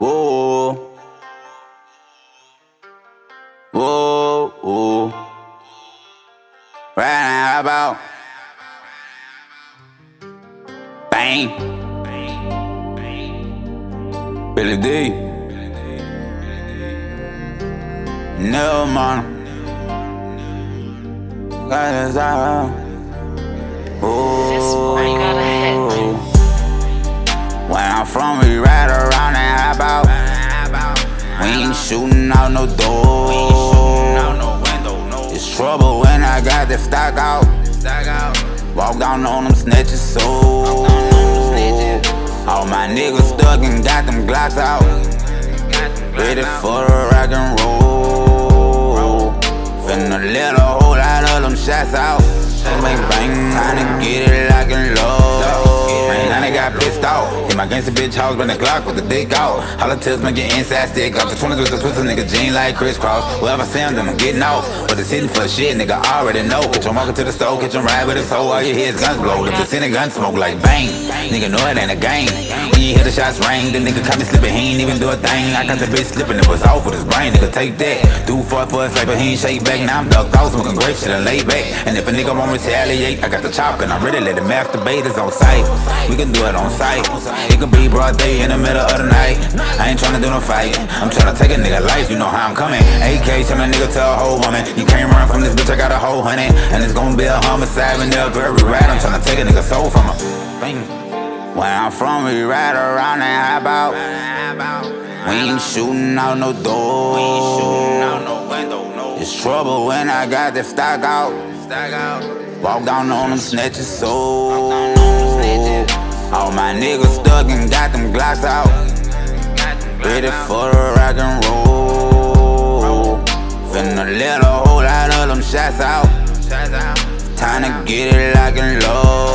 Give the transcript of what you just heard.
Whoa. Whoa. Whoa. Right now, about. Bang. BiLLi'D. No, man. Got his eye. This Ain't shooting out no door. It's trouble when I got the stock out. Walk down on them snitches, so. All my niggas stuck and got them Glocks out. Ready for the rock and roll. Finna let a whole lot of them shots out. Bang bang, tryna get it lock and low. My gangsta bitch house, bring the Glock with the dick out. Holla tips, make your inside stick up. The 20s with the twisted nigga, jean like crisscross. Wherever I see then I'm getting off. But it's hitting for shit, nigga, I already know. Catch him walking to the store, catch him ride with his hoe. All you hear is guns blow. If in a gun smoke like bang. Nigga know it ain't a game. You hear the shots ring, the nigga caught me slipping, he ain't even do a thing. I got the bitch slipping, it was off with his brain. Nigga, take that. Do fought for a sniper, he ain't shake back. Now I'm ducked out, smoking great shit and lay back. And if a nigga won't retaliate, I got the chop and I'm ready let the masturbate is on sight. We can do it on sight. It could be broad day in the middle of the night. I ain't tryna do no fight. I'm tryna take a nigga life, you know how I'm coming. AK, tell a nigga to a whole woman. You can't run from this bitch, I got a whole honey. And it's gonna be a homicide when they'll every ride. I'm tryna take a nigga soul from her. Bang. Where I'm from, we ride around and hop out. We ain't shooting out no door. We ain't shooting out no window, no. It's trouble when I got the stock out. Walk down on them snatches, so. All my niggas stuck and got them Glocks out. Ready for the rock and roll. Finna let a whole lot of them shots out. Time to get it lock and low.